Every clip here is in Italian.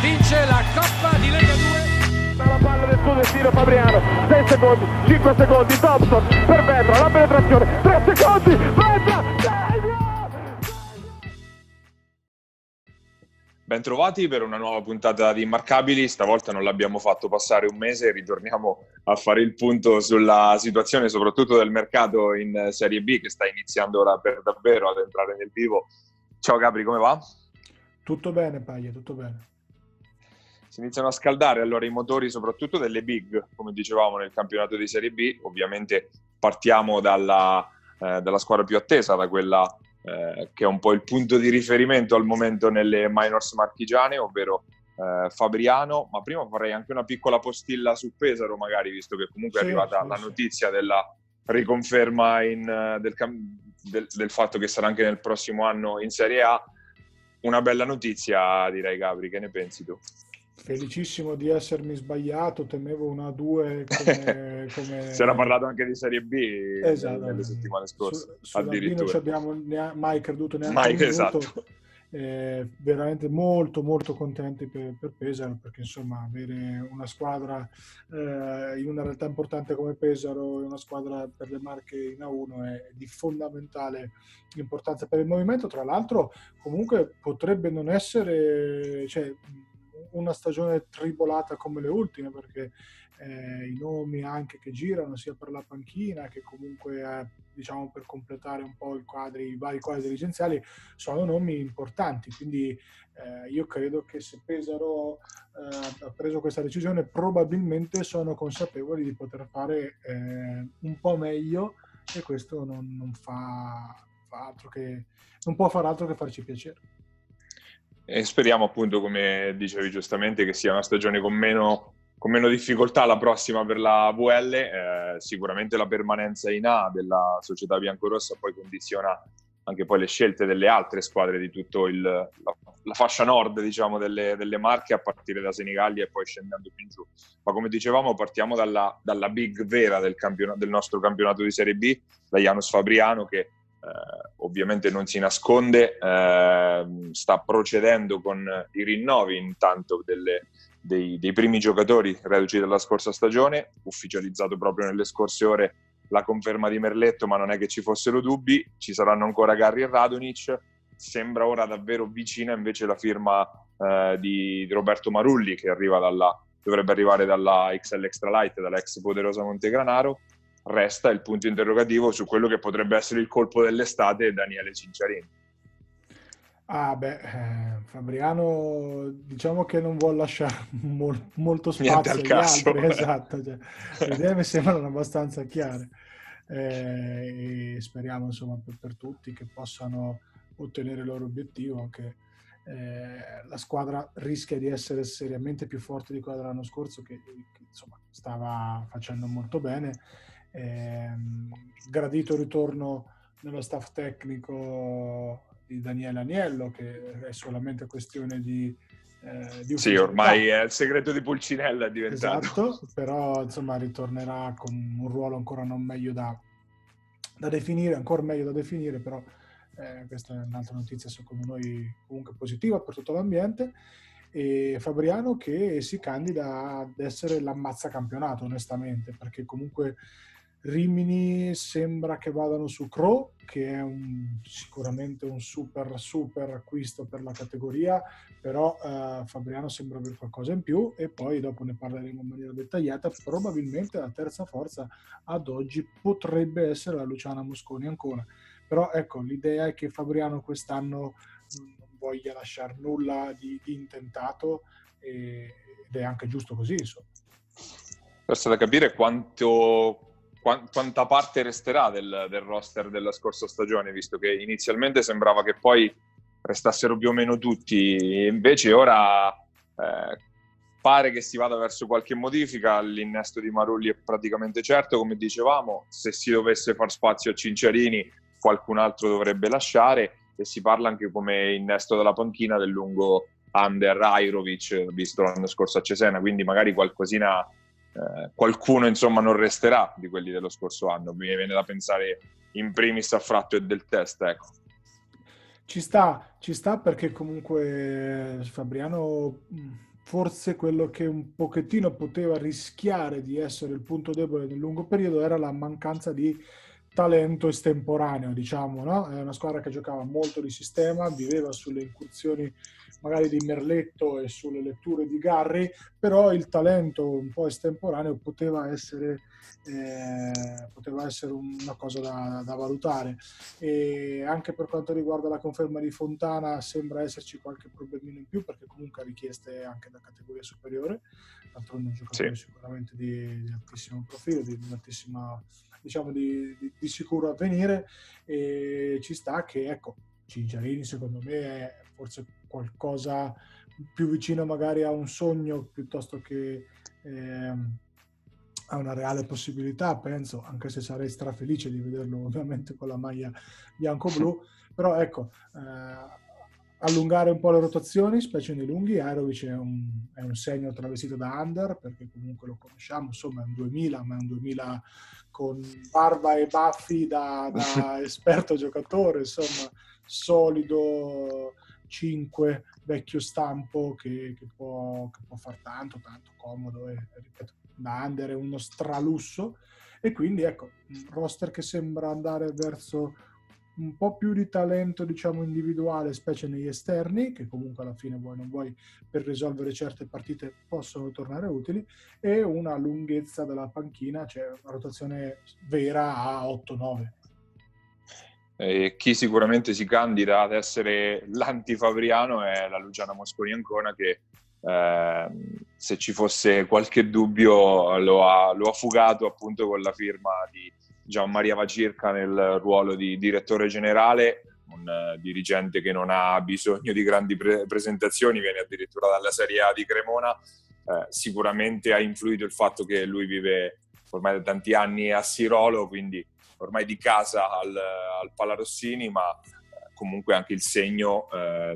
vince la Coppa di Lega 2. La palla del suo destino Fabriano, 6 secondi, 5 secondi, Thompson per Vetra, la penetrazione, 3 secondi, Vetra, Bentrovati per una nuova puntata di Immarcabili. Stavolta non l'abbiamo fatto passare un mese, ritorniamo a fare il punto sulla situazione, soprattutto del mercato in Serie B che sta iniziando ora per davvero ad entrare nel vivo. Ciao Gabri, come va? Tutto bene, Paglia, tutto bene. Si iniziano a scaldare allora i motori, soprattutto delle big, come dicevamo nel campionato di Serie B. Ovviamente partiamo dalla, eh, dalla squadra più attesa, da quella eh, che è un po' il punto di riferimento al momento nelle minors marchigiane, ovvero eh, Fabriano. Ma prima farei anche una piccola postilla su Pesaro, magari, visto che comunque sì, è arrivata sì, la notizia della riconferma in, eh, del, del, del, fatto che sarà anche nel prossimo anno in Serie A. Una bella notizia, direi, Gabri. Che ne pensi tu? Felicissimo di essermi sbagliato, temevo una 2 come, come... Si era parlato anche di Serie B esatto. nelle settimane scorse. Su, addirittura. non ci abbiamo mai creduto neanche mai, esatto. Eh, veramente molto molto contenti per, per, Pesaro perché insomma avere una squadra eh, in una realtà importante come Pesaro una squadra per le marche in A1 è di fondamentale importanza per il movimento tra l'altro comunque potrebbe non essere cioè, una stagione tribolata come le ultime perché eh, i nomi anche che girano sia per la panchina che comunque eh, diciamo per completare un po' i, quadri, i vari quadri dirigenziali sono nomi importanti. Quindi eh, io credo che se Pesaro eh, ha preso questa decisione probabilmente sono consapevoli di poter fare eh, un po' meglio e questo non, non fa, fa che non può far altro che farci piacere e speriamo appunto, come dicevi giustamente, che sia una stagione con meno, con meno difficoltà la prossima per la VL. Eh, sicuramente la permanenza in A della società biancorossa poi condiziona anche poi le scelte delle altre squadre di tutta la, la, fascia nord diciamo, delle, delle, Marche a partire da Senigallia e poi scendendo più in giù. Ma come dicevamo partiamo dalla, dalla big vera del, del, nostro campionato di Serie B, da Janus Fabriano che eh, ovviamente non si nasconde, eh, sta procedendo con i rinnovi intanto delle, dei, dei, primi giocatori reduci dalla scorsa stagione, ufficializzato proprio nelle scorse ore la conferma di Merletto, ma non è che ci fossero dubbi, ci saranno ancora Garri e Radonic, sembra ora davvero vicina invece la firma eh, di Roberto Marulli che arriva dalla, dovrebbe arrivare dalla XL Extra Light, dalla ex poderosa Montegranaro, resta il punto interrogativo su quello che potrebbe essere il colpo dell'estate Daniele Cinciarini. Ah beh, eh, Fabriano diciamo che non vuole lasciare mol- molto spazio agli altri, esatto, cioè, le idee mi sembrano abbastanza chiare. Eh, e speriamo insomma per, per, tutti che possano ottenere il loro obiettivo, che eh, la squadra rischia di essere seriamente più forte di quella dell'anno scorso che, che insomma stava facendo molto bene eh, gradito ritorno nello staff tecnico di Daniele Aniello, che è solamente questione di... Eh, di sì, ormai è il segreto di Pulcinella è diventato. Esatto, però insomma ritornerà con un ruolo ancora non meglio da, da definire, ancora meglio da definire, però eh, questa è un'altra notizia secondo noi comunque positiva per tutto l'ambiente e Fabriano che si candida ad essere l'ammazza campionato onestamente perché comunque Rimini sembra che vadano su Crow, che è un, sicuramente un super super acquisto per la categoria, però eh, Fabriano sembra avere qualcosa in più e poi dopo ne parleremo in maniera dettagliata. Probabilmente la terza forza ad oggi potrebbe essere la Luciana Mosconi ancora. Però ecco, l'idea è che Fabriano quest'anno non voglia lasciare nulla di, di intentato e, ed è anche giusto così, insomma. Resta da capire quanto quanta parte resterà del, del, roster della scorsa stagione, visto che inizialmente sembrava che poi restassero più o meno tutti, invece ora eh, pare che si vada verso qualche modifica, l'innesto di Marulli è praticamente certo, come dicevamo, se si dovesse far spazio a Cinciarini qualcun altro dovrebbe lasciare e si parla anche come innesto della panchina del lungo Under Airovic, visto l'anno scorso a Cesena, quindi magari qualcosina eh, qualcuno insomma non resterà di quelli dello scorso anno. Mi viene da pensare in primis a Fratto e del test, ecco. Ci sta, ci sta perché comunque Fabriano forse quello che un pochettino poteva rischiare di essere il punto debole nel lungo periodo era la mancanza di talento estemporaneo, diciamo, no? È una squadra che giocava molto di sistema, viveva sulle incursioni magari di Merletto e sulle letture di Garri, però il talento un po' estemporaneo poteva essere, eh, poteva essere una cosa da, da, valutare. E anche per quanto riguarda la conferma di Fontana sembra esserci qualche problemino in più perché comunque ha richieste anche da categoria superiore, d'altronde un giocatore sì. sicuramente di, di, altissimo profilo, di, di altissima diciamo di, di, di, sicuro avvenire. E ci sta che ecco Cigiarini secondo me è forse qualcosa più vicino magari a un sogno piuttosto che eh, a una reale possibilità, penso, anche se sarei strafelice di vederlo ovviamente con la maglia bianco-blu, però ecco, eh, allungare un po' le rotazioni, specie nei lunghi, Aerovic è un, è un segno travestito da under, perché comunque lo conosciamo, insomma è un 2000, ma è un 2000 con barba e baffi da, da esperto giocatore, insomma solido, 5, vecchio stampo che, che, può, che, può, far tanto, tanto comodo e ripeto, da under è uno stralusso. E quindi ecco, un roster che sembra andare verso un po' più di talento diciamo individuale, specie negli esterni, che comunque alla fine vuoi non vuoi per risolvere certe partite possono tornare utili, e una lunghezza della panchina, cioè una rotazione vera a 8-9. Eh, chi sicuramente si candida ad essere l'antifabriano è la Luciana Mosconi Ancona che eh, se ci fosse qualche dubbio lo ha, lo ha, fugato appunto con la firma di Gian Maria Vacirca nel ruolo di direttore generale, un uh, dirigente che non ha bisogno di grandi pre- presentazioni, viene addirittura dalla Serie A di Cremona, eh, sicuramente ha influito il fatto che lui vive ormai da tanti anni a Sirolo, quindi ormai di casa al, al Palarossini, ma eh, comunque anche il segno eh,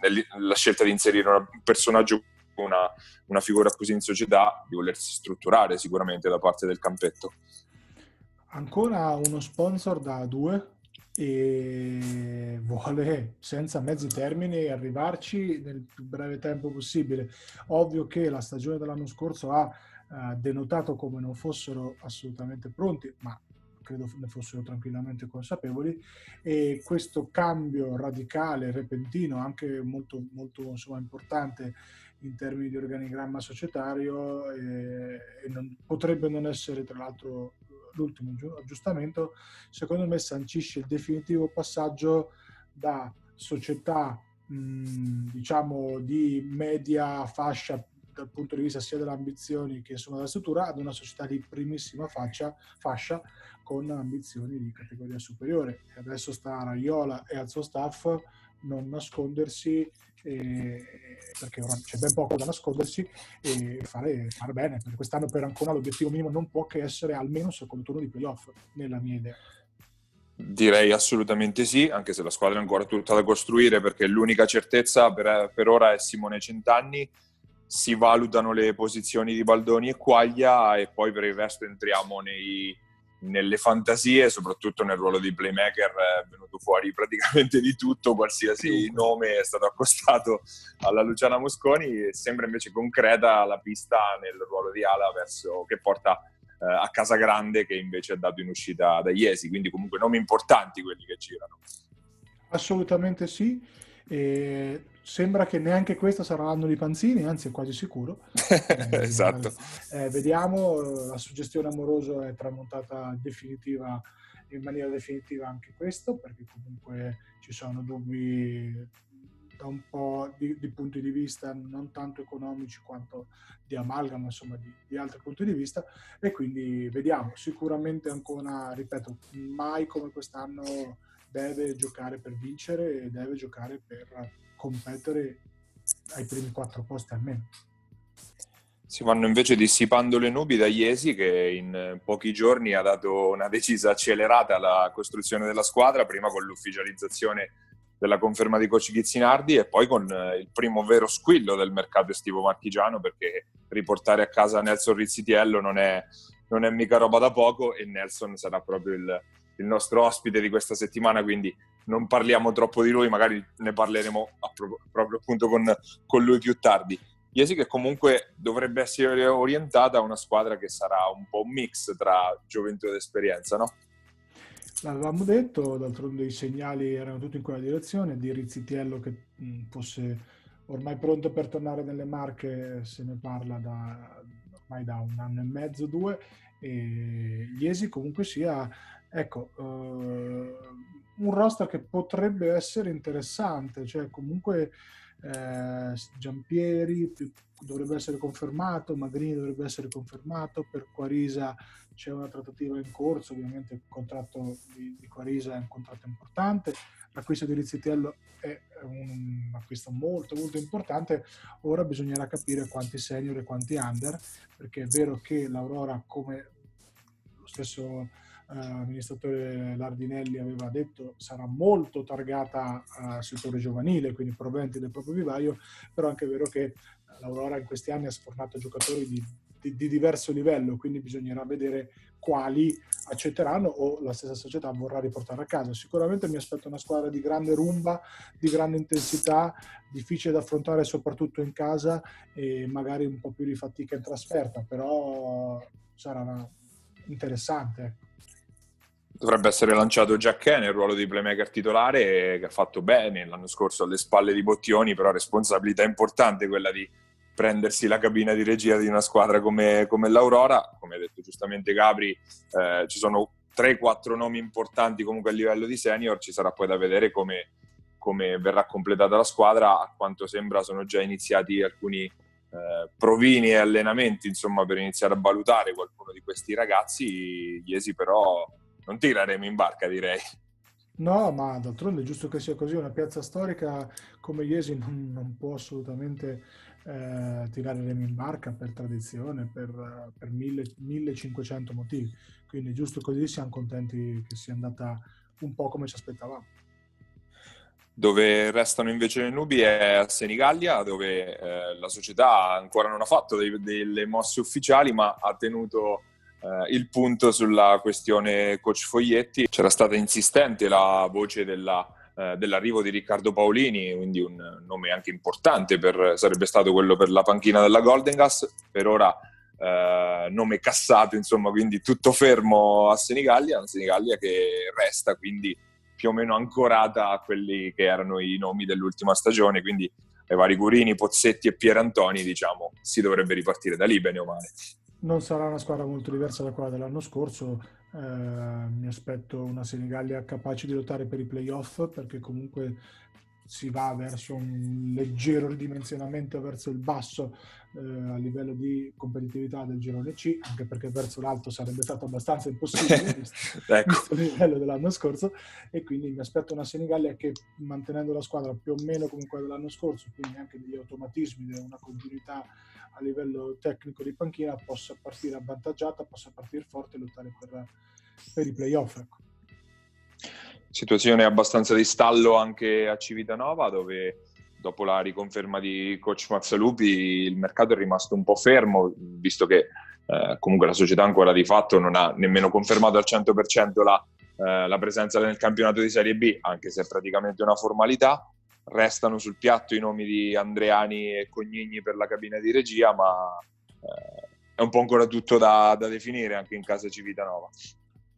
nella scelta di inserire un personaggio una, una figura così in società di volersi strutturare sicuramente da parte del campetto. Ancora uno sponsor da due e vuole senza mezzi termini arrivarci nel più breve tempo possibile. Ovvio che la stagione dell'anno scorso ha uh, denotato come non fossero assolutamente pronti, ma credo ne fossero tranquillamente consapevoli e questo cambio radicale, repentino, anche molto, molto insomma, importante in termini di organigramma societario eh, non, potrebbe non essere tra l'altro l'ultimo aggiustamento, secondo me sancisce il definitivo passaggio da società mh, diciamo di media fascia dal punto di vista sia delle ambizioni che sono della struttura ad una società di primissima fascia, fascia con ambizioni di categoria superiore. E adesso sta a Raiola e al suo staff non nascondersi eh, perché ora c'è ben poco da nascondersi e fare, fare bene. Per quest'anno per Ancona l'obiettivo minimo non può che essere almeno il secondo turno di playoff, nella mia idea. Direi assolutamente sì, anche se la squadra è ancora tutta da costruire perché l'unica certezza per, per ora è Simone Centanni si valutano le posizioni di Baldoni e Quaglia e poi per il resto entriamo nei, nelle fantasie, soprattutto nel ruolo di playmaker è venuto fuori praticamente di tutto, qualsiasi nome è stato accostato alla Luciana Mosconi sembra invece concreta la pista nel ruolo di ala verso, che porta eh, a Casa Grande che invece è dato in uscita da Iesi, quindi comunque nomi importanti quelli che girano. Assolutamente sì. E sembra che neanche questo sarà l'anno di Panzini, anzi è quasi sicuro. Eh, esatto. Eh, vediamo, la suggestione amorosa è tramontata definitiva, in maniera definitiva anche questo, perché comunque ci sono dubbi da un po' di, di punti di vista non tanto economici quanto di amalgama, insomma di, di altri punti di vista e quindi vediamo, sicuramente ancora, ripeto, mai come quest'anno deve giocare per vincere e deve giocare per competere ai primi quattro posti almeno. Si vanno invece dissipando le nubi da Iesi che in pochi giorni ha dato una decisa accelerata alla costruzione della squadra, prima con l'ufficializzazione della conferma di coach Ghizzinardi e poi con eh, il primo vero squillo del mercato estivo marchigiano perché riportare a casa Nelson Rizzitiello non è, non è mica roba da poco e Nelson sarà proprio il, il nostro ospite di questa settimana, quindi non parliamo troppo di lui, magari ne parleremo proprio appunto con, con lui più tardi. Iesi che comunque dovrebbe essere orientata a una squadra che sarà un po' un mix tra gioventù ed esperienza, no? L'avevamo detto, d'altronde i segnali erano tutti in quella direzione, di Rizzitiello che fosse ormai pronto per tornare nelle Marche, se ne parla da, ormai da un anno e mezzo, due, e Iesi comunque sia, ecco, uh, un roster che potrebbe essere interessante, cioè comunque eh, Giampieri dovrebbe essere confermato, Magrini dovrebbe essere confermato, per Quarisa c'è una trattativa in corso, ovviamente il contratto di, di Quarisa è un contratto importante, l'acquisto di Rizzitiello è un acquisto molto molto importante, ora bisognerà capire quanti senior e quanti under, perché è vero che l'Aurora come lo stesso amministratore Lardinelli aveva detto sarà molto targata al settore giovanile, quindi proventi del proprio vivaio, però è anche vero che l'Aurora in questi anni ha sfornato giocatori di, di, di, diverso livello, quindi bisognerà vedere quali accetteranno o la stessa società vorrà riportare a casa. Sicuramente mi aspetto una squadra di grande rumba, di grande intensità, difficile da affrontare soprattutto in casa e magari un po' più di fatica in trasferta, però sarà interessante. Dovrebbe essere lanciato Jack nel ruolo di playmaker titolare che ha fatto bene l'anno scorso alle spalle di Bottioni, però responsabilità importante quella di prendersi la cabina di regia di una squadra come, come l'Aurora. Come ha detto giustamente Gabri, eh, ci sono 3-4 nomi importanti comunque a livello di senior, ci sarà poi da vedere come, come verrà completata la squadra. A quanto sembra sono già iniziati alcuni eh, provini e allenamenti insomma, per iniziare a valutare qualcuno di questi ragazzi. Iesi però non tireremo in barca, direi. No, ma d'altronde è giusto che sia così. Una piazza storica come Iesi non, non può assolutamente eh, tirare remi in barca per tradizione, per, per mille, 1500 motivi. Quindi è giusto così, siamo contenti che sia andata un po' come ci aspettavamo. Dove restano invece le nubi è a Senigallia, dove eh, la società ancora non ha fatto dei, delle mosse ufficiali, ma ha tenuto eh, il punto sulla questione coach Foglietti. C'era stata insistente la voce della, eh, dell'arrivo di Riccardo Paolini, quindi un nome anche importante, per, sarebbe stato quello per la panchina della Golden Gas. Per ora eh, nome cassato, insomma, quindi tutto fermo a Senigallia, una Senigallia che resta quindi più o meno ancorata a quelli che erano i nomi dell'ultima stagione, quindi ai vari Gurini, Pozzetti e Pierantoni, diciamo, si dovrebbe ripartire da lì bene o male non sarà una squadra molto diversa da quella dell'anno scorso. Eh, mi aspetto una Senigallia capace di lottare per i playoff perché comunque si va verso un leggero ridimensionamento verso il basso eh, a livello di competitività del girone C, anche perché verso l'alto sarebbe stato abbastanza impossibile ecco. visto il livello dell'anno scorso e quindi mi aspetto una Senigallia che mantenendo la squadra più o meno come quella dell'anno scorso, quindi anche degli automatismi, una continuità a livello tecnico di panchina possa partire avvantaggiata, possa partire forte e lottare per, per i playoff. Ecco. Situazione abbastanza di stallo anche a Civitanova dove dopo la riconferma di coach Mazzalupi il mercato è rimasto un po' fermo visto che eh, comunque la società ancora di fatto non ha nemmeno confermato al 100% la, eh, la presenza nel campionato di Serie B anche se è praticamente una formalità restano sul piatto i nomi di Andreani e Cognigni per la cabina di regia, ma eh, è un po' ancora tutto da, da definire anche in casa Civitanova.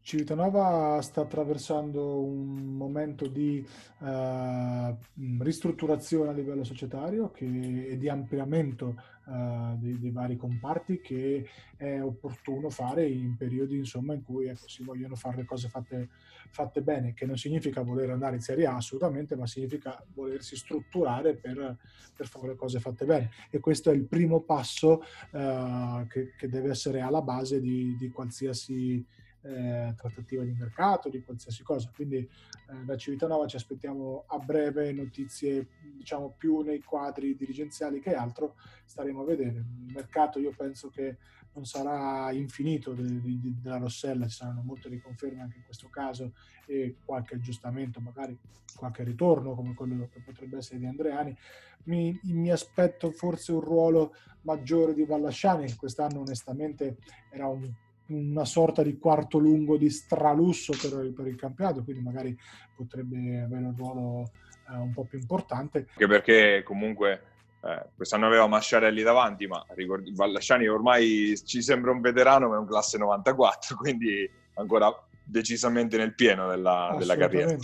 Civitanova sta attraversando un momento di uh, ristrutturazione a livello societario che, e di ampliamento uh, dei, dei, vari comparti che è opportuno fare in periodi insomma, in cui ecco, si vogliono fare le cose fatte, fatte, bene, che non significa voler andare in Serie A assolutamente, ma significa volersi strutturare per, per fare le cose fatte bene. E questo è il primo passo uh, che, che, deve essere alla base di, di qualsiasi eh, trattativa di mercato, di qualsiasi cosa. Quindi eh, da Civitanova ci aspettiamo a breve notizie, diciamo, più nei quadri dirigenziali che altro, staremo a vedere. Il mercato io penso che non sarà infinito de, de, de, della Rossella, ci saranno molte riconferme anche in questo caso e qualche aggiustamento, magari qualche ritorno come quello che potrebbe essere di Andreani. Mi, mi aspetto forse un ruolo maggiore di Vallasciani, che quest'anno onestamente era un una sorta di quarto lungo di stralusso per, per il campionato, quindi magari potrebbe avere un ruolo eh, un po' più importante. Anche perché comunque Eh, quest'anno aveva Masciarelli davanti, ma ricordi, Vallasciani ormai ci sembra un veterano, ma è un classe 94, quindi ancora decisamente nel pieno della, della carriera.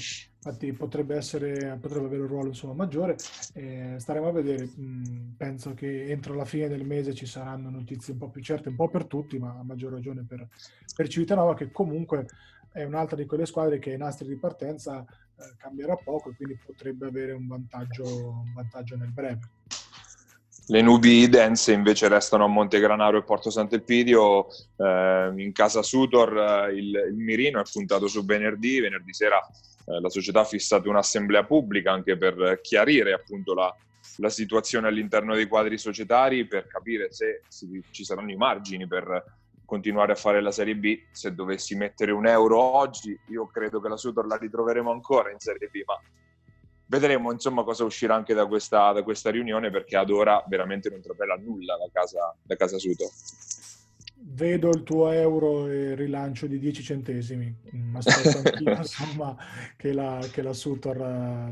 Infatti potrebbe, essere, potrebbe avere un ruolo insomma, maggiore. Eh, staremo a vedere. Mm, penso che entro la fine del mese ci saranno notizie un po' più certe, un po' per tutti, ma a maggior ragione per, per Civitanova, che comunque è un'altra di quelle squadre che ai nastri di partenza eh, cambierà poco e quindi potrebbe avere un vantaggio, un vantaggio nel breve. Le nubi dense invece restano a Montegranaro e Porto Sant'Elpidio. Eh, in casa Sutor eh, il, il, mirino è puntato su venerdì. Venerdì sera eh, la società ha fissato un'assemblea pubblica anche per chiarire appunto la, la situazione all'interno dei quadri societari, per capire se si, ci saranno i margini per continuare a fare la Serie B. Se dovessi mettere un euro oggi, io credo che la Sutor la ritroveremo ancora in Serie B, ma vedremo insomma cosa uscirà anche da questa, da questa riunione perché ad ora veramente non trapela nulla da casa, da casa Suto. Vedo il tuo euro e rilancio di 10 centesimi. Mm, aspetto anch'io insomma, che la, che la Sutor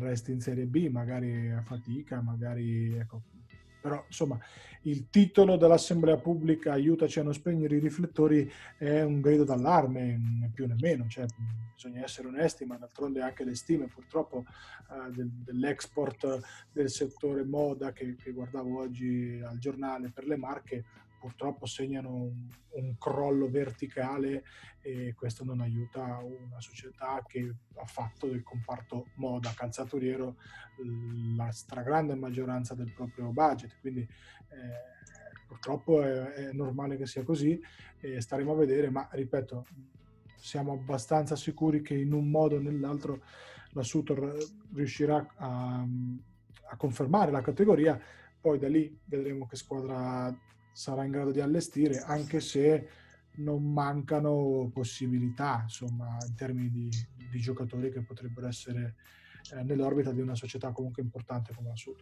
resti in Serie B, magari a fatica, magari ecco, però insomma il titolo dell'assemblea pubblica aiutaci a non spegnere i riflettori è un grido d'allarme, né più né meno, cioè, bisogna essere onesti, ma d'altronde anche le stime purtroppo eh, del, dell'export del settore moda che, che guardavo oggi al giornale per le marche purtroppo segnano un, un, crollo verticale e questo non aiuta una società che ha fatto del comparto moda calzaturiero la stragrande maggioranza del proprio budget. Quindi eh, purtroppo è, è, normale che sia così e staremo a vedere, ma ripeto, siamo abbastanza sicuri che in un modo o nell'altro la Sutor riuscirà a, a confermare la categoria, poi da lì vedremo che squadra sarà in grado di allestire, anche se non mancano possibilità, insomma, in termini di, di giocatori che potrebbero essere eh, nell'orbita di una società comunque importante come la Sud.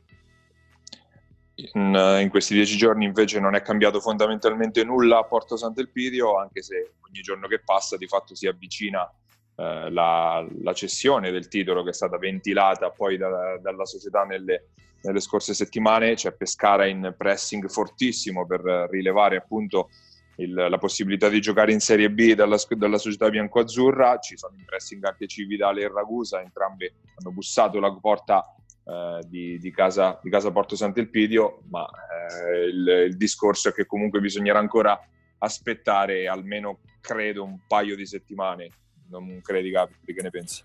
In, eh, in, questi dieci giorni invece non è cambiato fondamentalmente nulla a Porto Sant'Elpidio, anche se ogni giorno che passa di fatto si avvicina eh, la, la, cessione del titolo che è stata ventilata poi da, dalla società nelle, nelle scorse settimane. C'è Pescara in pressing fortissimo per rilevare appunto il, la possibilità di giocare in Serie B dalla, dalla società bianco-azzurra, ci sono in pressing anche Cividale e Ragusa, entrambi hanno bussato la porta eh, di, di, casa, di, casa, Porto Sant'Elpidio, ma eh, il, il discorso è che comunque bisognerà ancora aspettare almeno, credo, un paio di settimane. Non credi, Gabri, che ne pensi?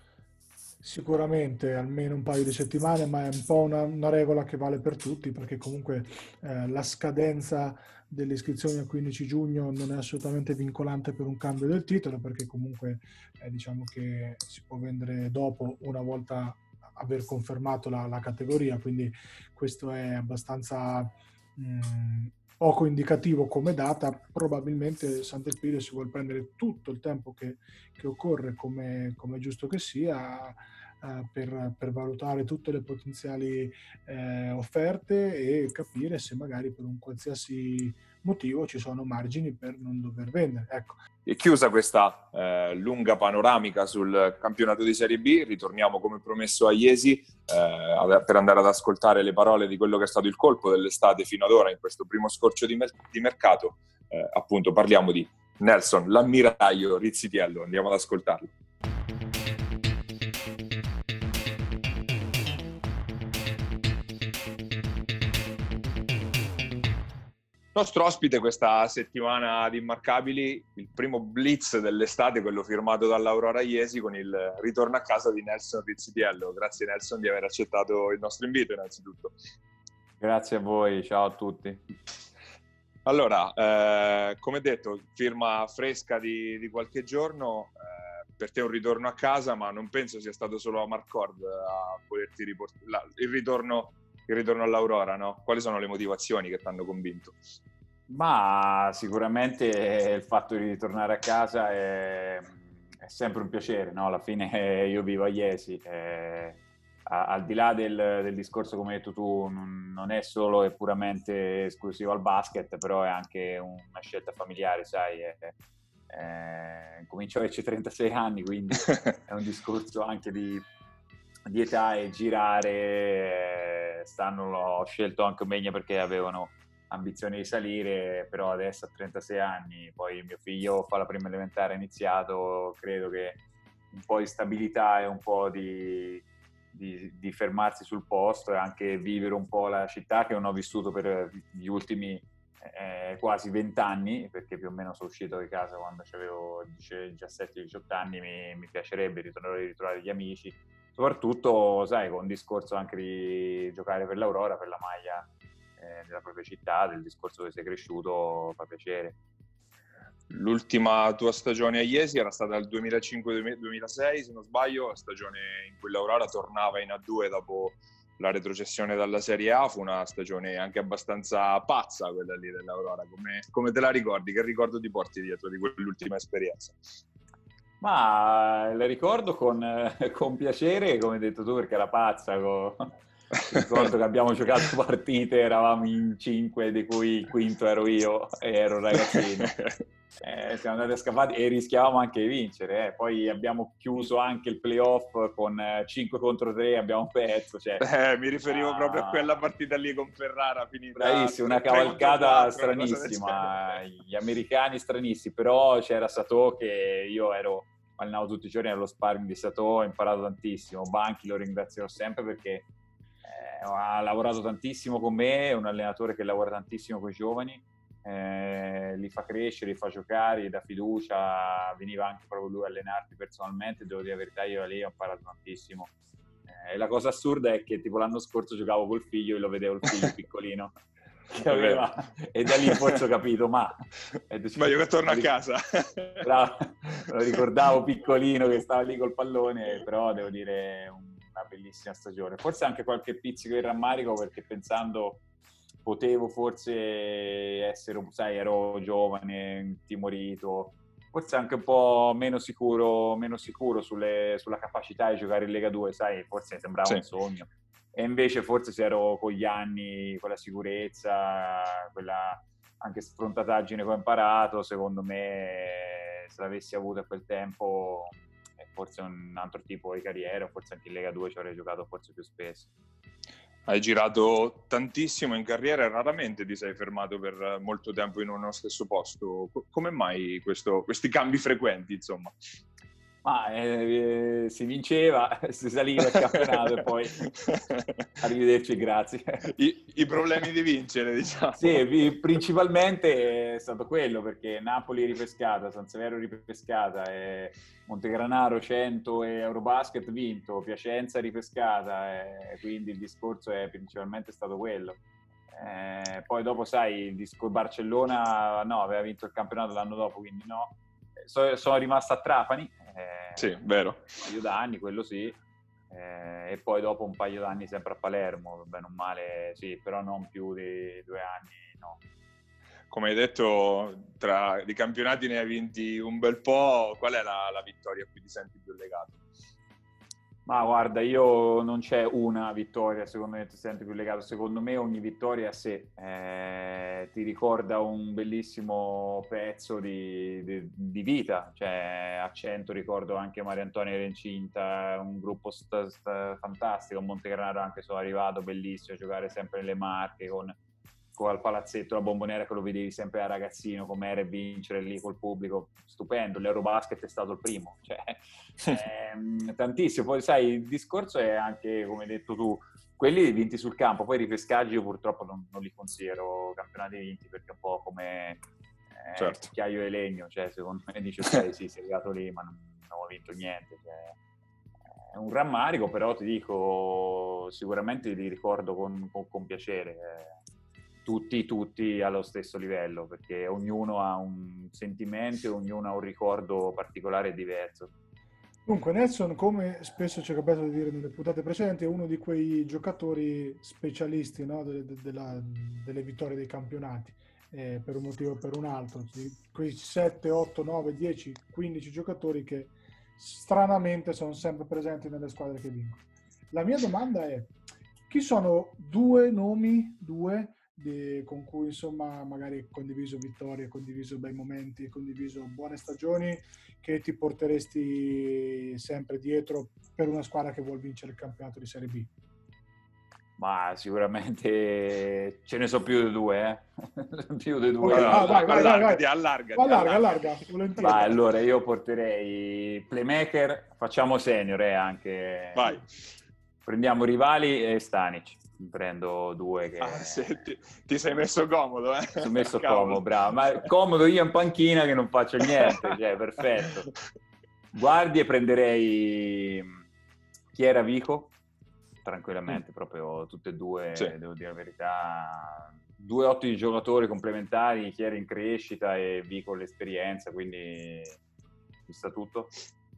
Sicuramente almeno un paio di settimane, ma è un po' una, una regola che vale per tutti perché comunque eh, la scadenza delle iscrizioni al 15 giugno non è assolutamente vincolante per un cambio del titolo perché comunque eh, diciamo che si può vendere dopo una volta aver confermato la, la categoria, quindi questo è abbastanza mh, mm, poco indicativo come data, probabilmente Sant'Elpidio si vuole prendere tutto il tempo che, che occorre come, come giusto che sia eh, per, per, valutare tutte le potenziali eh, offerte e capire se magari per un qualsiasi motivo ci sono margini per non dover vendere. Ecco. E chiusa questa eh, lunga panoramica sul campionato di Serie B, ritorniamo come promesso a Iesi eh, per andare ad ascoltare le parole di quello che è stato il colpo dell'estate fino ad ora in questo primo scorcio di, mer- di mercato. Eh, appunto parliamo di Nelson, l'ammiraglio Rizzitiello, andiamo ad ascoltarlo. Nostro ospite questa settimana di Immarcabili, il primo blitz dell'estate, quello firmato dall'Aurora Iesi con il ritorno a casa di Nelson Rizzitiello. Grazie Nelson di aver accettato il nostro invito innanzitutto. Grazie a voi, ciao a tutti. Allora, eh, come detto, firma fresca di, di qualche giorno, eh, per te un ritorno a casa, ma non penso sia stato solo a Marcord a volerti riportare il ritorno il ritorno all'Aurora, no? Quali sono le motivazioni che ti hanno convinto? Ma sicuramente il fatto di ritornare a casa è, è sempre un piacere, no? Alla fine io vivo a Iesi, eh, al di là del, del, discorso, come hai detto tu, non, è solo e puramente esclusivo al basket, però è anche una scelta familiare, sai. È, è, comincio a averci 36 anni, quindi è un discorso anche di, di età e girare quest'anno l'ho scelto anche Megna perché avevano ambizione di salire, però adesso a 36 anni, poi mio figlio fa la prima elementare, ha iniziato, credo che un po' di stabilità e un po' di, di, di fermarsi sul posto e anche vivere un po' la città che non ho vissuto per gli ultimi eh, quasi 20 anni, perché più o meno sono uscito di casa quando avevo 17-18 anni, mi, mi piacerebbe ritornare a ritrovare gli amici, soprattutto, sai, con un discorso anche di giocare per l'Aurora, per la maglia eh, della propria città, del discorso dove sei cresciuto, fa piacere. L'ultima tua stagione a Iesi era stata il 2005-2006, se non sbaglio, la stagione in cui l'Aurora tornava in A2 dopo la retrocessione dalla Serie A, fu una stagione anche abbastanza pazza quella lì dell'Aurora. Come, come te la ricordi? Che ricordo ti porti dietro di quell'ultima esperienza? Ma la ricordo con, con piacere, come hai detto tu, perché era pazza. Con ricordo che abbiamo giocato partite, eravamo in cinque, di cui il quinto ero io e ero ragazzino. Eh, siamo andati a scappare e rischiavamo anche di vincere. Eh. Poi abbiamo chiuso anche il playoff con 5 contro 3, abbiamo perso. Cioè, eh, mi riferivo ah, proprio a quella partita lì con Ferrara. Finita bravissimo, una cavalcata 4, stranissima. Gli americani stranissimi, però c'era Sato che io ero allenavo tutti i giorni allo sparring di Sato, ho imparato tantissimo. Banchi lo ringrazierò sempre perché ha lavorato tantissimo con me, è un allenatore che lavora tantissimo con i giovani, eh, li fa crescere, li fa giocare, gli dà fiducia, veniva anche proprio lui a allenarti personalmente, devo dire la verità, io lì ho imparato tantissimo. Eh, la cosa assurda è che tipo l'anno scorso giocavo col figlio e lo vedevo il figlio piccolino. Che aveva, e da lì forse ho capito, ma... Ma io che torno a casa. Bravo, lo ricordavo piccolino che stava lì col pallone, però devo dire un una bellissima stagione. Forse anche qualche pizzico di rammarico perché pensando potevo forse essere, sai, ero giovane, timorito, forse anche un po' meno sicuro, meno sicuro sulle, sulla capacità di giocare in Lega 2, sai, forse sembrava sì. un sogno. E invece forse se ero con gli anni, con la sicurezza, quella anche sfrontataggine che ho imparato, secondo me se l'avessi avuto a quel tempo forse un altro tipo di carriera, forse anche in Lega 2 ci avrei giocato forse più spesso. Hai girato tantissimo in carriera e raramente ti sei fermato per molto tempo in uno stesso posto. Come mai questo, questi cambi frequenti, insomma? Ma eh, si vinceva, si saliva il campionato e poi arrivederci, grazie. I, I, problemi di vincere, diciamo. Sì, principalmente è stato quello, perché Napoli ripescata, San Severo ripescata, e Montegranaro 100 e Eurobasket vinto, Piacenza ripescata, e quindi il discorso è principalmente stato quello. Eh, poi dopo, sai, il disco Barcellona no, aveva vinto il campionato l'anno dopo, quindi no. So, sono rimasto a Trapani, eh, sì, vero. Un paio d'anni, quello sì. Eh, e poi dopo un paio d'anni sempre a Palermo, bene o male, sì, però non più di due anni, no. Come hai detto, tra i campionati ne hai vinti un bel po', qual è la, la vittoria a cui ti senti più legato? Ma guarda, io non c'è una vittoria, secondo me ti senti più legato. Secondo me ogni vittoria a sé eh, ti ricorda un bellissimo pezzo di, di, di, vita. Cioè, a 100 ricordo anche Maria Antonia Rencinta, un gruppo sta, sta, fantastico. A Montegranaro anche sono arrivato, bellissimo, giocare sempre nelle Marche con al palazzetto, la bomboniera che lo vedevi sempre da ragazzino, com'era e vincere lì col pubblico, stupendo. L'Eurobasket è stato il primo, cioè, ehm, tantissimo. Poi sai, il discorso è anche, come hai detto tu, quelli vinti sul campo, poi i ripescaggi io purtroppo non, non li considero campionati vinti perché è un po' come eh, certo. e legno, cioè secondo me dice ok sì, sei arrivato lì ma non, non ho vinto niente. Cioè, è un rammarico, però ti dico, sicuramente li ricordo con, con, con piacere. Tutti, tutti allo stesso livello, perché ognuno ha un sentimento e ognuno ha un ricordo particolare e diverso. Dunque, Nelson, come spesso ci è capitato di dire nelle puntate precedenti, è uno di quei giocatori specialisti no? de- de- della, delle vittorie dei campionati, eh, per un motivo o per un altro. Quei 7, 8, 9, 10, 15 giocatori che stranamente sono sempre presenti nelle squadre che vincono. La mia domanda è, chi sono due nomi, due di, con cui insomma magari condiviso vittorie, condiviso bei momenti, condiviso buone stagioni che ti porteresti sempre dietro per una squadra che vuole vincere il campionato di Serie B? Ma sicuramente ce ne sono più di due, eh? più di due. Okay, ah, vai, vai, vai, vai. allarga, allarga, allarga, volentieri. Vai, allora io porterei playmaker, facciamo senior eh, anche. Vai. Prendiamo rivali e Stanic. Prendo due che... Ah, sì, ti, ti, sei messo comodo, eh? Sono messo comodo, bravo. Ma comodo io in panchina che non faccio niente, cioè, perfetto. Guardie prenderei... Chi era Vico? tranquillamente, mm. proprio tutte e due, sì. devo dire la verità, due ottimi giocatori complementari, chi era in crescita e vi con l'esperienza, quindi ci sta tutto.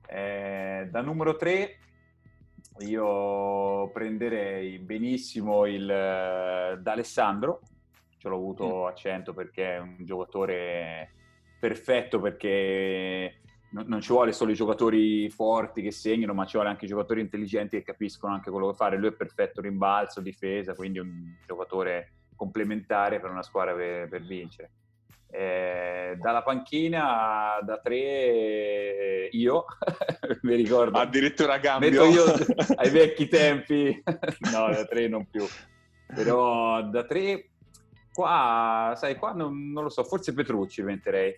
Eh, da numero 3 io prenderei benissimo il D'Alessandro, ce l'ho avuto mm. a 100 perché è un giocatore perfetto perché non ci vuole solo i giocatori forti che segnano, ma ci vuole anche i giocatori intelligenti che capiscono anche quello che fare. Lui è perfetto rimbalzo, difesa, quindi un giocatore complementare per una squadra per, per vincere. Eh, dalla panchina da tre io mi ricordo addirittura cambio metto io ai vecchi tempi no da tre non più però da tre qua sai qua non, non lo so forse Petrucci metterei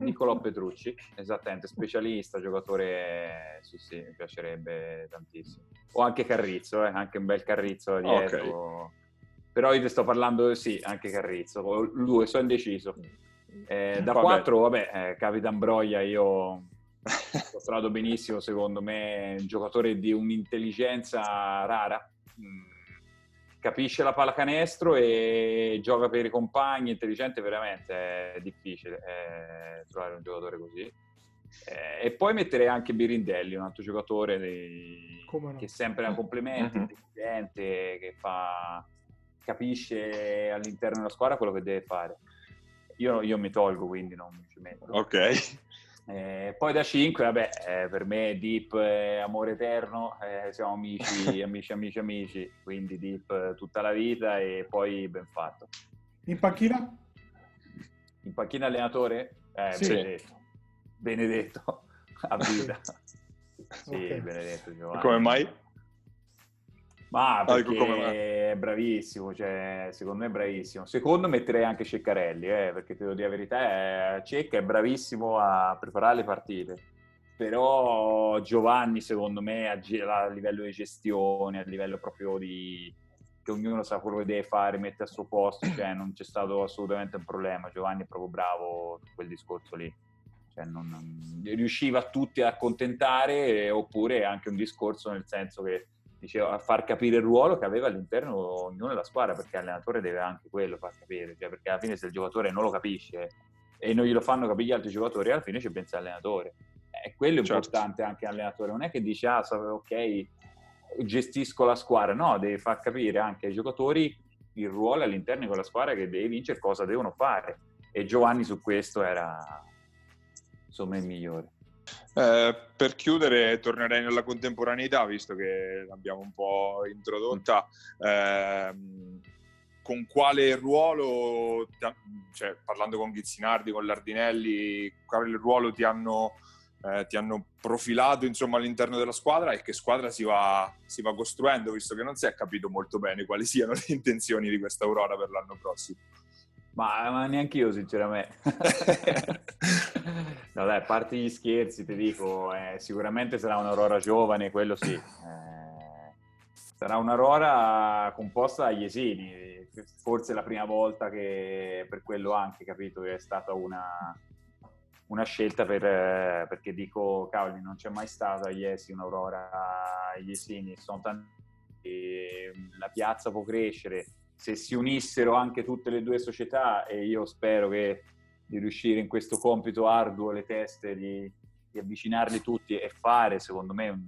Nicolò Petrucci, esattamente, specialista, giocatore, sì sì, mi piacerebbe tantissimo. O anche Carrizzo, eh, anche un bel Carrizzo dietro. Okay. Però io ti sto parlando, sì, anche Carrizzo, lui, sono indeciso. Eh, da 4, vabbè, eh, Capitan Broglia io ho trovato benissimo, secondo me, un giocatore di un'intelligenza rara. Mm capisce la pallacanestro e gioca per i compagni, intelligente, veramente è difficile eh, trovare un giocatore così. Eh, e poi metterei anche Birindelli, un altro giocatore di... no? che è sempre un complemento, mm-hmm. intelligente, che fa... capisce all'interno della squadra quello che deve fare. Io, io mi tolgo, quindi non ci metto. Ok. Eh, poi da 5, vabbè, eh, per me Deep è amore eterno, eh, siamo amici, amici, amici, amici, quindi Deep eh, tutta la vita e poi ben fatto. In panchina? In panchina allenatore? Eh, sì. Benedetto. Benedetto, a vita. sì, okay. Benedetto Giovanni. Come mai? Ma perché è bravissimo, cioè, secondo me è bravissimo. Secondo metterei anche Ceccarelli, eh, perché te lo dico la verità, è, Cecca è bravissimo a preparare le partite, però Giovanni secondo me a, a livello di gestione, a livello proprio di che ognuno sa quello che deve fare, mette al suo posto, cioè non c'è stato assolutamente un problema, Giovanni è proprio bravo su quel discorso lì. Cioè non, non, riusciva a tutti a accontentare, oppure anche un discorso nel senso che diceva, a far capire il ruolo che aveva all'interno ognuno della squadra, perché l'allenatore deve anche quello far capire, cioè, perché alla fine se il giocatore non lo capisce e non glielo fanno capire gli altri giocatori, alla fine ci pensa l'allenatore. E quello è certo. importante anche all'allenatore, non è che dice, ah, ok, gestisco la squadra, no, deve far capire anche ai giocatori il ruolo all'interno di quella squadra che deve vincere, cosa devono fare. E Giovanni su questo era, insomma, il migliore. Eh, per chiudere, tornerei nella contemporaneità, visto che l'abbiamo un po' introdotta. Eh, con quale ruolo, cioè, parlando con Ghizzinardi, con Lardinelli, quale ruolo ti hanno, eh, ti hanno profilato insomma, all'interno della squadra e che squadra si va, si va costruendo, visto che non si è capito molto bene quali siano le intenzioni di questa Aurora per l'anno prossimo? Ma, ma neanche io, sinceramente. no, a parte gli scherzi, ti dico, eh, sicuramente sarà un'Aurora giovane, quello sì. Eh, sarà un'Aurora composta da Iesini, forse la prima volta che, per quello anche, capito, che è stata una, una scelta per, perché dico, cavoli, non c'è mai stata a Iesi un'Aurora a Iesini, sono tanti, la piazza può crescere, se si unissero anche tutte le due società e io spero che di riuscire in questo compito arduo le teste di, di avvicinarli tutti e fare secondo me un,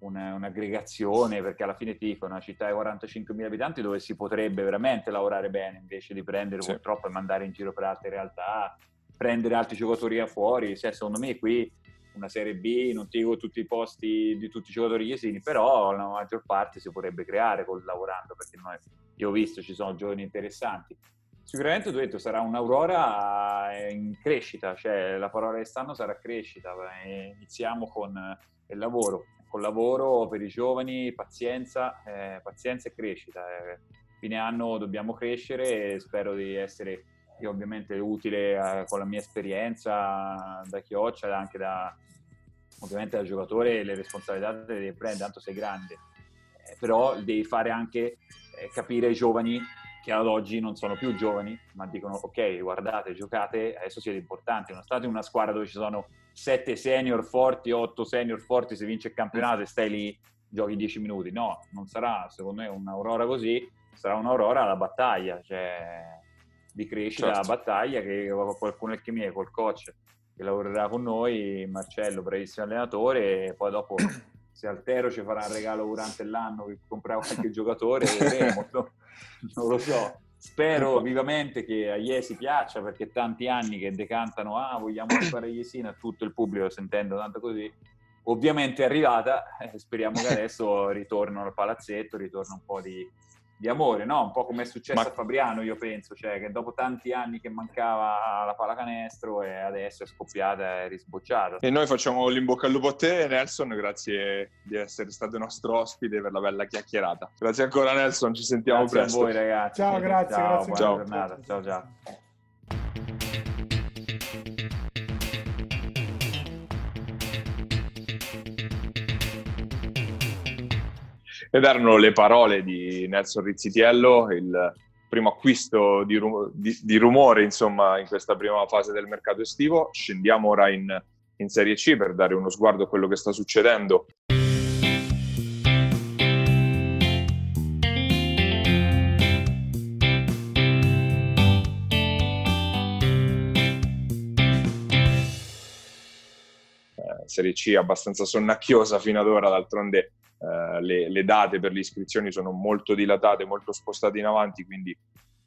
un, un'aggregazione perché alla fine ti dico una città di 45.000 abitanti dove si potrebbe veramente lavorare bene invece di prendere sì. purtroppo e mandare in giro per altre realtà prendere altri giocatori fuori cioè, secondo me qui una Serie B, non ti dico tutti i posti di tutti i giocatori iesini, però la maggior parte si potrebbe creare lavorando, perché noi, io ho visto ci sono giovani interessanti. Sicuramente ho detto sarà un'aurora in crescita, cioè la parola quest'anno sarà crescita. Iniziamo con e lavoro. Con lavoro per i giovani, pazienza, eh, pazienza e crescita. Eh, fine anno dobbiamo crescere e spero di essere io ovviamente utile eh, con la mia esperienza da chioccia, anche da ovviamente da giocatore le responsabilità le devi prendere, tanto sei grande, eh, però devi fare anche eh, capire ai giovani che ad oggi non sono più giovani, ma dicono ok, guardate, giocate, adesso siete importanti, non state in una squadra dove ci sono sette senior forti, otto senior forti, se vince il campionato e stai lì, giochi dieci minuti, no, non sarà secondo me un'aurora così, sarà un'aurora alla battaglia, cioè di crescita certo. alla battaglia che qualcuno è che mi è col coach che lavorerà con noi, Marcello, bravissimo allenatore, e poi dopo se Altero ci farà un regalo durante l'anno che comprerà qualche giocatore, vedremo, non lo so. Spero vivamente che a Iesi piaccia perché tanti anni che decantano, ah vogliamo fare Iesina, tutto il pubblico sentendo tanto così. Ovviamente è arrivata, eh, speriamo che adesso ritorno al palazzetto, ritorno un po' di, di amore, no? Un po' come è successo Ma... a Fabriano, io penso, cioè che dopo tanti anni che mancava la pallacanestro e adesso è scoppiata e risbocciata. E noi facciamo l'imbocca al lupo a te, Nelson, grazie di essere stato nostro ospite per la bella chiacchierata. Grazie ancora Nelson, ci sentiamo grazie presto. Grazie a voi ragazzi. Ciao, grazie, ciao, grazie. Buona ciao. giornata. Ciao, ciao. Ed erano le parole di Nelson Rizzitiello, il primo acquisto di, di, di, rumore insomma, in questa prima fase del mercato estivo. Scendiamo ora in, in Serie C per dare uno sguardo a quello che sta succedendo. Eh, Serie C abbastanza sonnacchiosa fino ad ora, d'altronde eh, le, le, date per le iscrizioni sono molto dilatate, molto spostate in avanti, quindi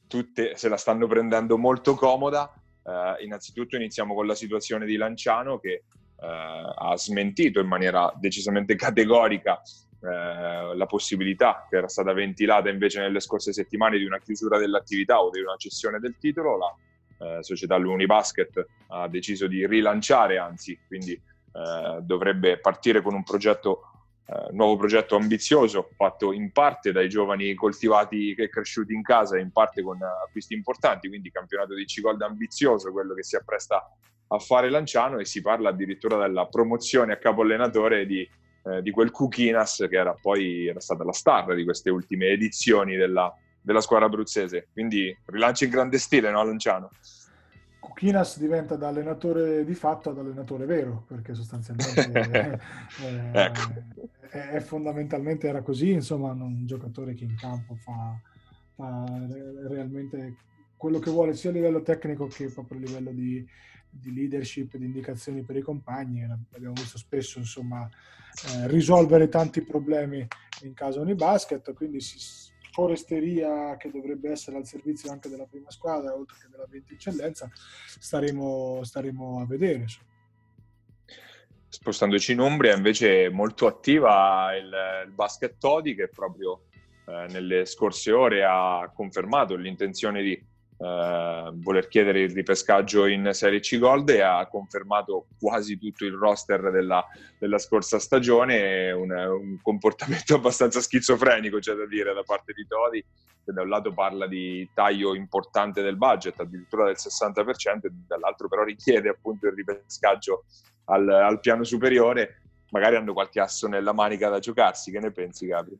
tutte se la stanno prendendo molto comoda. Eh, innanzitutto iniziamo con la situazione di Lanciano che eh, ha smentito in maniera decisamente categorica eh, la possibilità che era stata ventilata invece nelle scorse settimane di una chiusura dell'attività o di una cessione del titolo. La eh, società L'Unibasket ha deciso di rilanciare, anzi, quindi eh, dovrebbe partire con un progetto eh, nuovo progetto ambizioso fatto in parte dai giovani coltivati e cresciuti in casa in parte con acquisti importanti, quindi campionato di C-Gold ambizioso, quello che si appresta a fare Lanciano e si parla addirittura della promozione a capo allenatore di, eh, di quel Cukinas che era poi era stata la star di queste ultime edizioni della, della squadra abruzzese. Quindi rilancio in grande stile, no Lanciano? Cuquinas diventa da allenatore di fatto ad allenatore vero, perché sostanzialmente è, ecco. è, è, fondamentalmente era così, insomma, un giocatore che in campo fa, fa, realmente quello che vuole sia a livello tecnico che proprio a livello di, di leadership, di indicazioni per i compagni. Abbiamo visto spesso, insomma, eh, risolvere tanti problemi in casa Unibasket, quindi si, foresteria che dovrebbe essere al servizio anche della prima squadra, oltre che della 20 eccellenza, staremo, staremo a vedere. Spostandoci in Umbria, invece, molto attiva il, il basket Todi che proprio eh, nelle scorse ore ha confermato l'intenzione di eh, voler chiedere il ripescaggio in Serie C Gold e ha confermato quasi tutto il roster della, della scorsa stagione, un, un, comportamento abbastanza schizofrenico, c'è da dire, da parte di Todi, che da un lato parla di taglio importante del budget, addirittura del 60%, e dall'altro però richiede appunto il ripescaggio al, al piano superiore, magari hanno qualche asso nella manica da giocarsi, che ne pensi Gabri?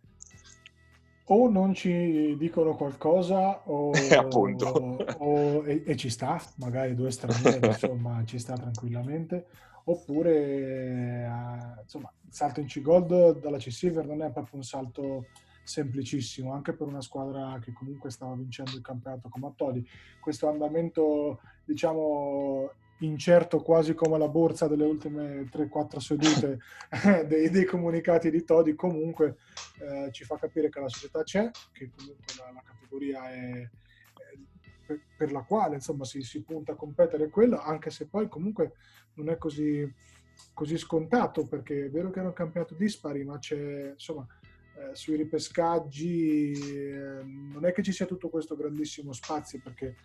O non ci dicono qualcosa o, o, o e, e, ci sta, magari due stranieri, insomma, ci sta tranquillamente, oppure eh, insomma, il salto in C-Gold dalla C-Silver non è proprio un salto semplicissimo, anche per una squadra che comunque stava vincendo il campionato come a Todi. Questo andamento, diciamo, incerto quasi come la borsa delle ultime 3-4 sedute dei, dei, comunicati di Todi, comunque eh, ci fa capire che la società c'è, che comunque la, la categoria è, per, per, la quale insomma, si, si, punta a competere quella, anche se poi comunque non è così, così scontato, perché è vero che era un campionato dispari, ma c'è insomma eh, sui ripescaggi eh, non è che ci sia tutto questo grandissimo spazio perché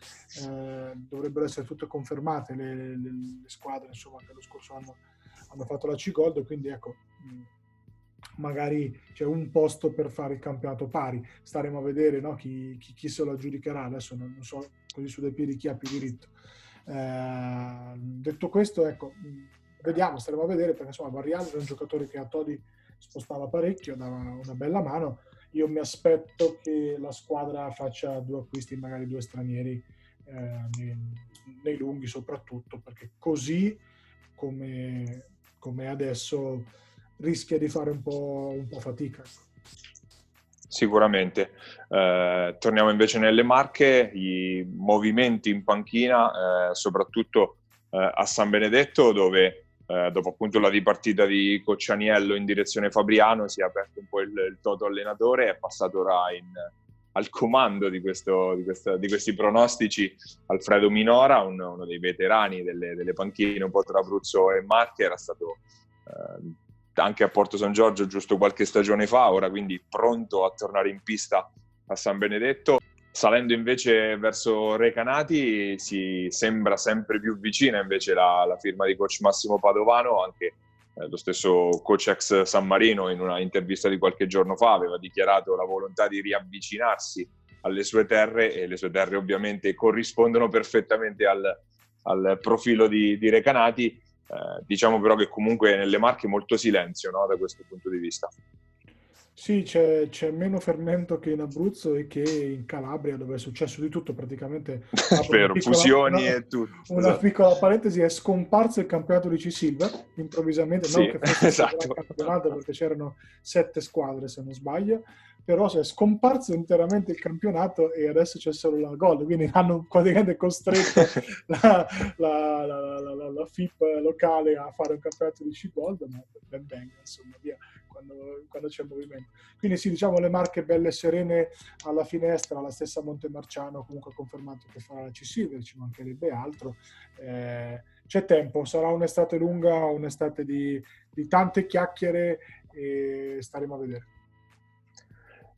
eh, dovrebbero essere tutte confermate le, le, le squadre insomma, che lo scorso anno hanno fatto la C-Gold, quindi ecco, magari c'è un posto per fare il campionato pari. Staremo a vedere no, chi, chi, chi, se lo aggiudicherà, adesso non, non, so così su dei piedi chi ha più diritto. Eh, detto questo, ecco, vediamo, staremo a vedere perché insomma Barrial è un giocatore che a Todi spostava parecchio, dava una bella mano. Io mi aspetto che la squadra faccia due acquisti, magari due stranieri eh, nei, nei, lunghi soprattutto, perché così come, come adesso rischia di fare un po', un po fatica. Sicuramente. Eh, torniamo invece nelle Marche, i movimenti in panchina, eh, soprattutto eh, a San Benedetto, dove eh, dopo appunto la ripartita di Coccianiello in direzione Fabriano si è aperto un po' il, il toto allenatore e è passato ora in, al comando di, questo, di, questa, di, questi pronostici Alfredo Minora, un, uno dei veterani delle, delle, panchine un po' tra Abruzzo e Marche, era stato eh, anche a Porto San Giorgio giusto qualche stagione fa, ora quindi pronto a tornare in pista a San Benedetto. Salendo invece verso Recanati si sembra sempre più vicina invece la, la firma di coach Massimo Padovano, anche eh, lo stesso coach ex San Marino in una intervista di qualche giorno fa aveva dichiarato la volontà di riavvicinarsi alle sue terre e le sue terre ovviamente corrispondono perfettamente al, al profilo di, di Recanati eh, diciamo però che comunque nelle Marche molto silenzio no, da questo punto di vista. Sì, c'è, c'è, meno fermento che in Abruzzo e che in Calabria, dove è successo di tutto praticamente. Vero, piccola, fusioni una, e tutto. Una esatto. piccola parentesi, è scomparso il campionato di C-Silver, improvvisamente, sì, non che fosse esatto. il campionato perché c'erano sette squadre se non sbaglio, però è scomparso interamente il campionato e adesso c'è solo la Gold, quindi hanno praticamente costretto la, la, la, la, FIP locale a fare un campionato di C-Gold, ma ben venga, insomma, via, quando, quando, c'è movimento. Quindi sì, diciamo le marche belle e serene alla finestra, la stessa Montemarciano comunque ha confermato che farà la C-Silver, ci mancherebbe altro. Eh, c'è tempo, sarà un'estate lunga, un'estate di, di tante chiacchiere e staremo a vedere.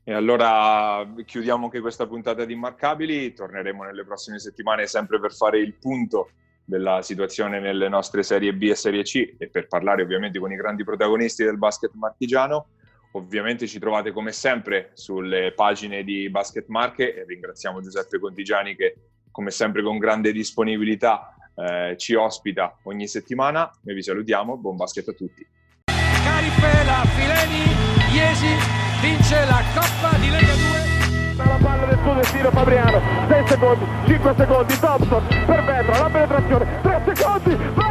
E allora chiudiamo anche questa puntata di Immarcabili, torneremo nelle prossime settimane sempre per fare il punto della situazione nelle nostre serie B e serie C e per parlare ovviamente con i grandi protagonisti del basket marchigiano. Ovviamente ci trovate come sempre sulle pagine di Basket Marche e ringraziamo Giuseppe Contigiani che come sempre con grande disponibilità eh, ci ospita ogni settimana. Noi vi salutiamo, buon basket a tutti. Carifela, Fileni, Iesi vince la Coppa di Lega 2 Entra la palla del suo destino Fabriano. 6 secondi, 5 secondi, Thompson per Vetra, la penetrazione, 3 secondi, vai!